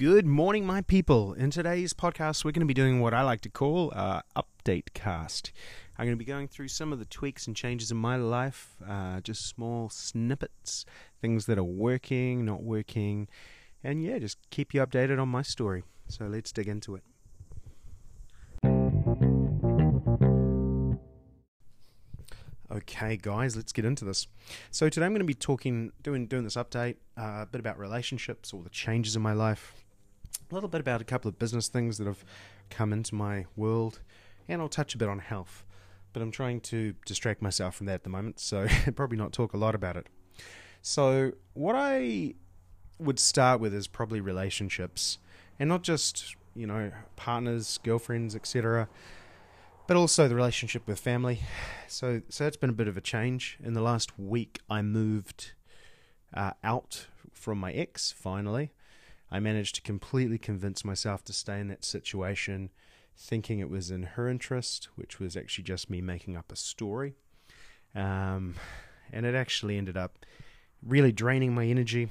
Good morning, my people. In today's podcast, we're going to be doing what I like to call uh, update cast. I'm going to be going through some of the tweaks and changes in my life, uh, just small snippets, things that are working, not working, and yeah, just keep you updated on my story. So let's dig into it. Okay, guys, let's get into this. So today I'm going to be talking, doing doing this update, uh, a bit about relationships, all the changes in my life, a little bit about a couple of business things that have come into my world, and I'll touch a bit on health. But I'm trying to distract myself from that at the moment, so probably not talk a lot about it. So what I would start with is probably relationships, and not just you know partners, girlfriends, etc but also the relationship with family. So, so that's been a bit of a change. In the last week, I moved uh, out from my ex. Finally, I managed to completely convince myself to stay in that situation, thinking it was in her interest, which was actually just me making up a story. Um, and it actually ended up really draining my energy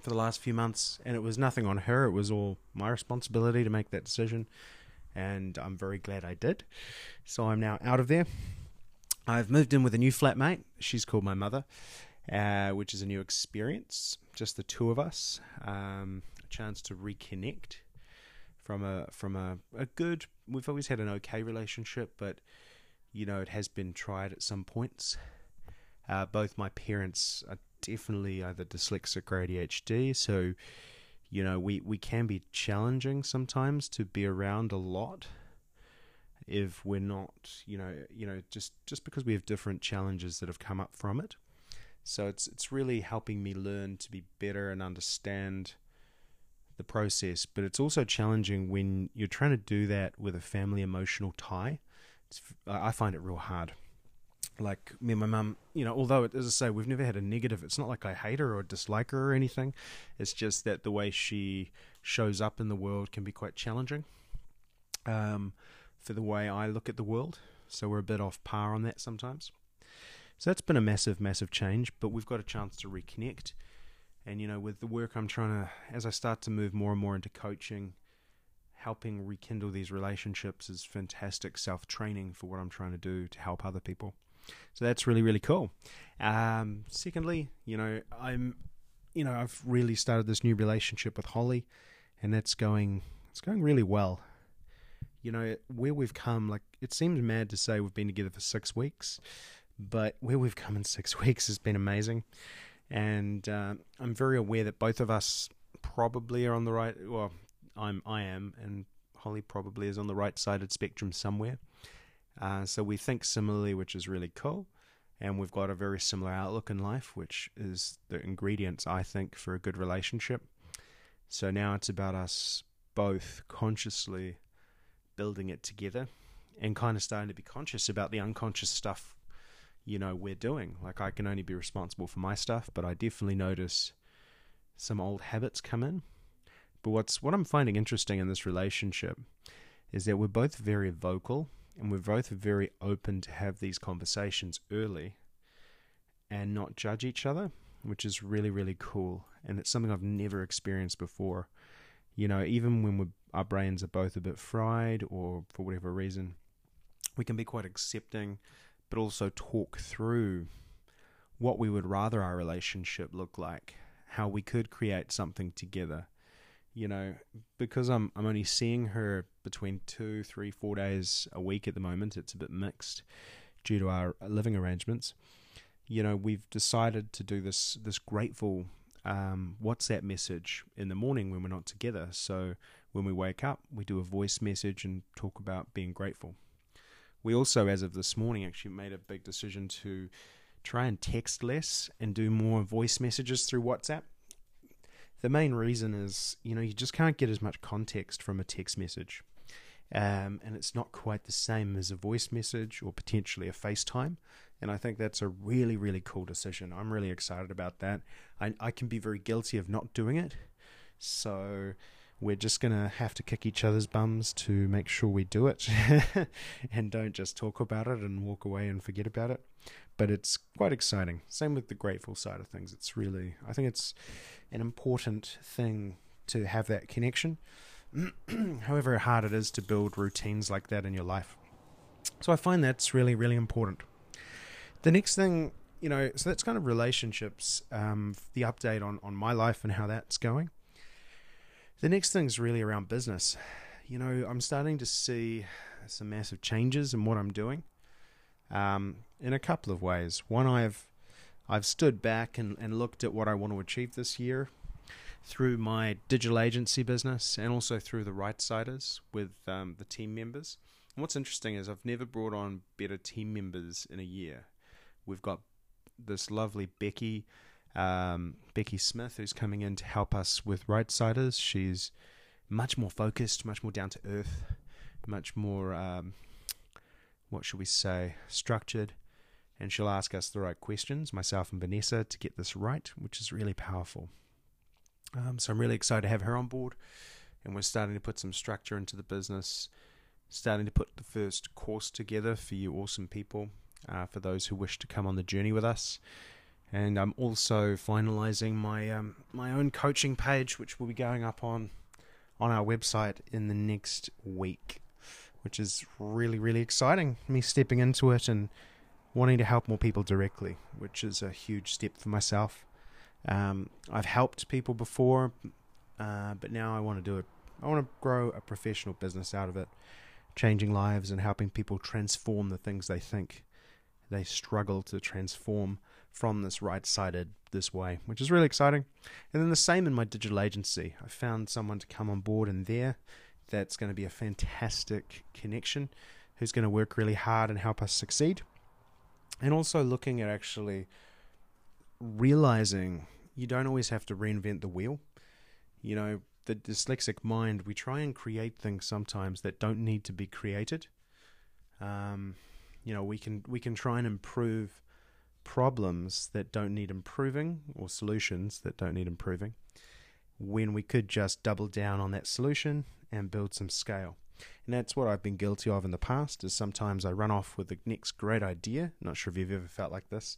for the last few months. And it was nothing on her; it was all my responsibility to make that decision and I'm very glad I did. So I'm now out of there. I've moved in with a new flatmate. She's called my mother, uh, which is a new experience. Just the two of us, um, a chance to reconnect from a from a, a good. We've always had an okay relationship, but you know it has been tried at some points. Uh, both my parents are definitely either dyslexic or ADHD, so you know, we, we can be challenging sometimes to be around a lot if we're not, you know, you know, just just because we have different challenges that have come up from it. So it's it's really helping me learn to be better and understand the process, but it's also challenging when you're trying to do that with a family emotional tie. It's, I find it real hard like me and my mum, you know, although as I say, we've never had a negative. It's not like I hate her or dislike her or anything. It's just that the way she shows up in the world can be quite challenging. Um, for the way I look at the world, so we're a bit off par on that sometimes. So that's been a massive, massive change. But we've got a chance to reconnect, and you know, with the work I'm trying to, as I start to move more and more into coaching, helping rekindle these relationships is fantastic self training for what I'm trying to do to help other people. So that's really really cool. Um, secondly, you know, I'm, you know, I've really started this new relationship with Holly, and that's going it's going really well. You know, where we've come, like it seems mad to say we've been together for six weeks, but where we've come in six weeks has been amazing, and uh, I'm very aware that both of us probably are on the right. Well, I'm I am, and Holly probably is on the right side of spectrum somewhere. Uh, so we think similarly, which is really cool. And we've got a very similar outlook in life, which is the ingredients, I think, for a good relationship. So now it's about us both consciously building it together and kind of starting to be conscious about the unconscious stuff, you know, we're doing. Like, I can only be responsible for my stuff, but I definitely notice some old habits come in. But what's what I'm finding interesting in this relationship is that we're both very vocal and we're both very open to have these conversations early and not judge each other, which is really, really cool. And it's something I've never experienced before. You know, even when our brains are both a bit fried or for whatever reason, we can be quite accepting, but also talk through what we would rather our relationship look like, how we could create something together you know, because I'm I'm only seeing her between two, three, four days a week at the moment. It's a bit mixed due to our living arrangements. You know, we've decided to do this this grateful um, WhatsApp message in the morning when we're not together. So when we wake up, we do a voice message and talk about being grateful. We also, as of this morning, actually made a big decision to try and text less and do more voice messages through WhatsApp the main reason is, you know, you just can't get as much context from a text message. Um, and it's not quite the same as a voice message or potentially a FaceTime. And I think that's a really, really cool decision. I'm really excited about that. I, I can be very guilty of not doing it. So we're just going to have to kick each other's bums to make sure we do it and don't just talk about it and walk away and forget about it but it's quite exciting. Same with the grateful side of things. It's really, I think it's an important thing to have that connection. However hard it is to build routines like that in your life. So I find that's really, really important. The next thing, you know, so that's kind of relationships, um, the update on, on my life and how that's going. The next thing is really around business. You know, I'm starting to see some massive changes in what I'm doing um, in a couple of ways. One, I've I've stood back and, and looked at what I want to achieve this year through my digital agency business and also through the Right Siders with um, the team members. And what's interesting is I've never brought on better team members in a year. We've got this lovely Becky, um, Becky Smith, who's coming in to help us with Right Siders. She's much more focused, much more down to earth, much more, um, what should we say, structured. And she'll ask us the right questions, myself and Vanessa, to get this right, which is really powerful. Um, so I'm really excited to have her on board, and we're starting to put some structure into the business, starting to put the first course together for you awesome people, uh, for those who wish to come on the journey with us. And I'm also finalizing my um, my own coaching page, which will be going up on on our website in the next week, which is really really exciting. Me stepping into it and wanting to help more people directly, which is a huge step for myself. Um, I've helped people before, uh, but now I want to do it. I want to grow a professional business out of it, changing lives and helping people transform the things they think they struggle to transform from this right sided this way, which is really exciting. And then the same in my digital agency. I found someone to come on board in there that's going to be a fantastic connection who's going to work really hard and help us succeed. And also looking at actually realizing you don't always have to reinvent the wheel. You know, the dyslexic mind, we try and create things sometimes that don't need to be created. Um, you know, we can we can try and improve problems that don't need improving or solutions that don't need improving when we could just double down on that solution and build some scale. And that's what I've been guilty of in the past is sometimes I run off with the next great idea. Not sure if you've ever felt like this.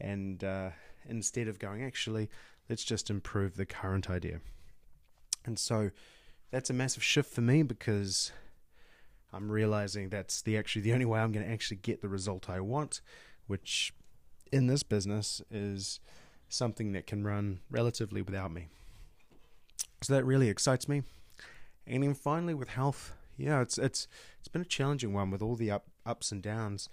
And uh, instead of going, actually, let's just improve the current idea. And so that's a massive shift for me because I'm realizing that's the actually the only way I'm going to actually get the result I want, which in this business is something that can run relatively without me. So that really excites me. And then finally with health, yeah, it's it's it's been a challenging one with all the up, ups and downs.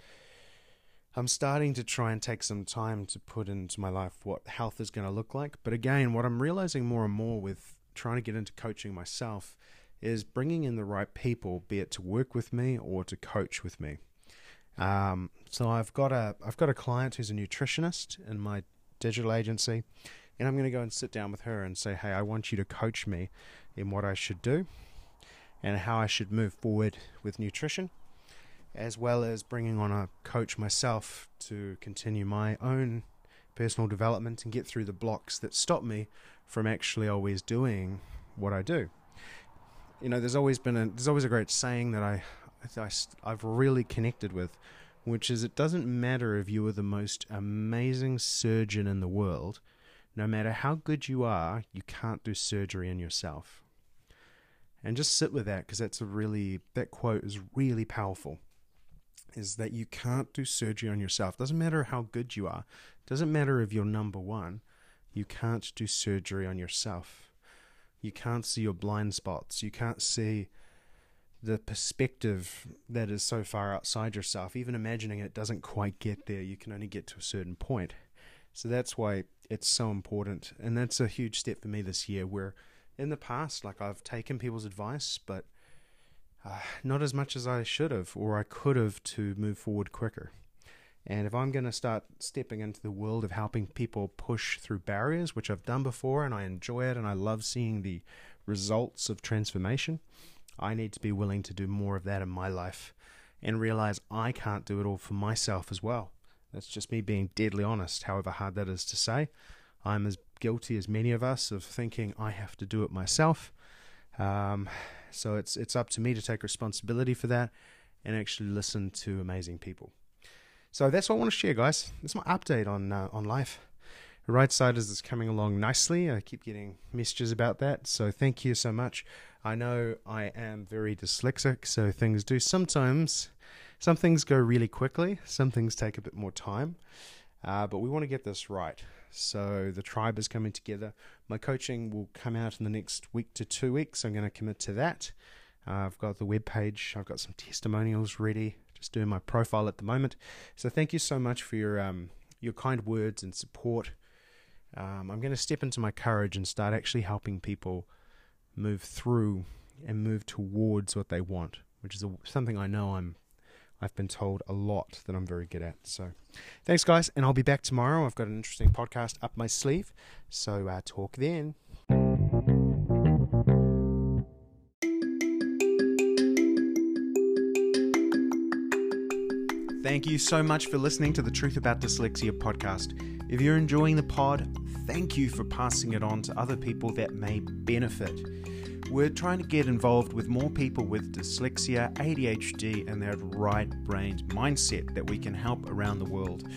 I'm starting to try and take some time to put into my life what health is going to look like. But again, what I'm realizing more and more with trying to get into coaching myself is bringing in the right people, be it to work with me or to coach with me. Um, so I've got a I've got a client who's a nutritionist in my digital agency, and I'm going to go and sit down with her and say, hey, I want you to coach me in what I should do and how I should move forward with nutrition as well as bringing on a coach myself to continue my own personal development and get through the blocks that stop me from actually always doing what I do. You know, there's always been a there's always a great saying that I, I've really connected with, which is it doesn't matter if you are the most amazing surgeon in the world, no matter how good you are, you can't do surgery in yourself. And just sit with that because that's a really that quote is really powerful is that you can't do surgery on yourself. Doesn't matter how good you are. Doesn't matter if you're number one. You can't do surgery on yourself. You can't see your blind spots. You can't see the perspective that is so far outside yourself. Even imagining it doesn't quite get there. You can only get to a certain point. So that's why it's so important. And that's a huge step for me this year where in the past, like I've taken people's advice, but uh, not as much as I should have or I could have to move forward quicker. And if I'm going to start stepping into the world of helping people push through barriers, which I've done before and I enjoy it and I love seeing the results of transformation, I need to be willing to do more of that in my life and realize I can't do it all for myself as well. That's just me being deadly honest, however hard that is to say. I'm as guilty as many of us of thinking I have to do it myself. Um, so it's it's up to me to take responsibility for that and actually listen to amazing people. So that's what I want to share, guys. That's my update on uh, on life. The right side is coming along nicely. I keep getting messages about that, so thank you so much. I know I am very dyslexic, so things do sometimes, some things go really quickly, some things take a bit more time, uh, but we want to get this right. So the tribe is coming together. My coaching will come out in the next week to two weeks. I'm going to commit to that. Uh, I've got the web page. I've got some testimonials ready. Just doing my profile at the moment. So thank you so much for your um, your kind words and support. Um, I'm going to step into my courage and start actually helping people move through and move towards what they want, which is a, something I know I'm I've been told a lot that I'm very good at. So, thanks, guys, and I'll be back tomorrow. I've got an interesting podcast up my sleeve. So, uh, talk then. Thank you so much for listening to the Truth About Dyslexia podcast. If you're enjoying the pod, thank you for passing it on to other people that may benefit. We're trying to get involved with more people with dyslexia, ADHD, and that right brained mindset that we can help around the world.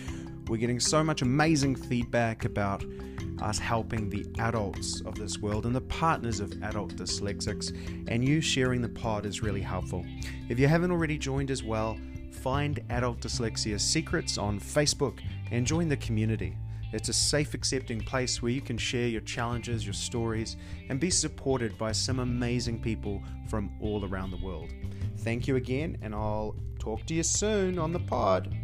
We're getting so much amazing feedback about us helping the adults of this world and the partners of adult dyslexics, and you sharing the pod is really helpful. If you haven't already joined as well, find Adult Dyslexia Secrets on Facebook and join the community. It's a safe, accepting place where you can share your challenges, your stories, and be supported by some amazing people from all around the world. Thank you again, and I'll talk to you soon on the pod.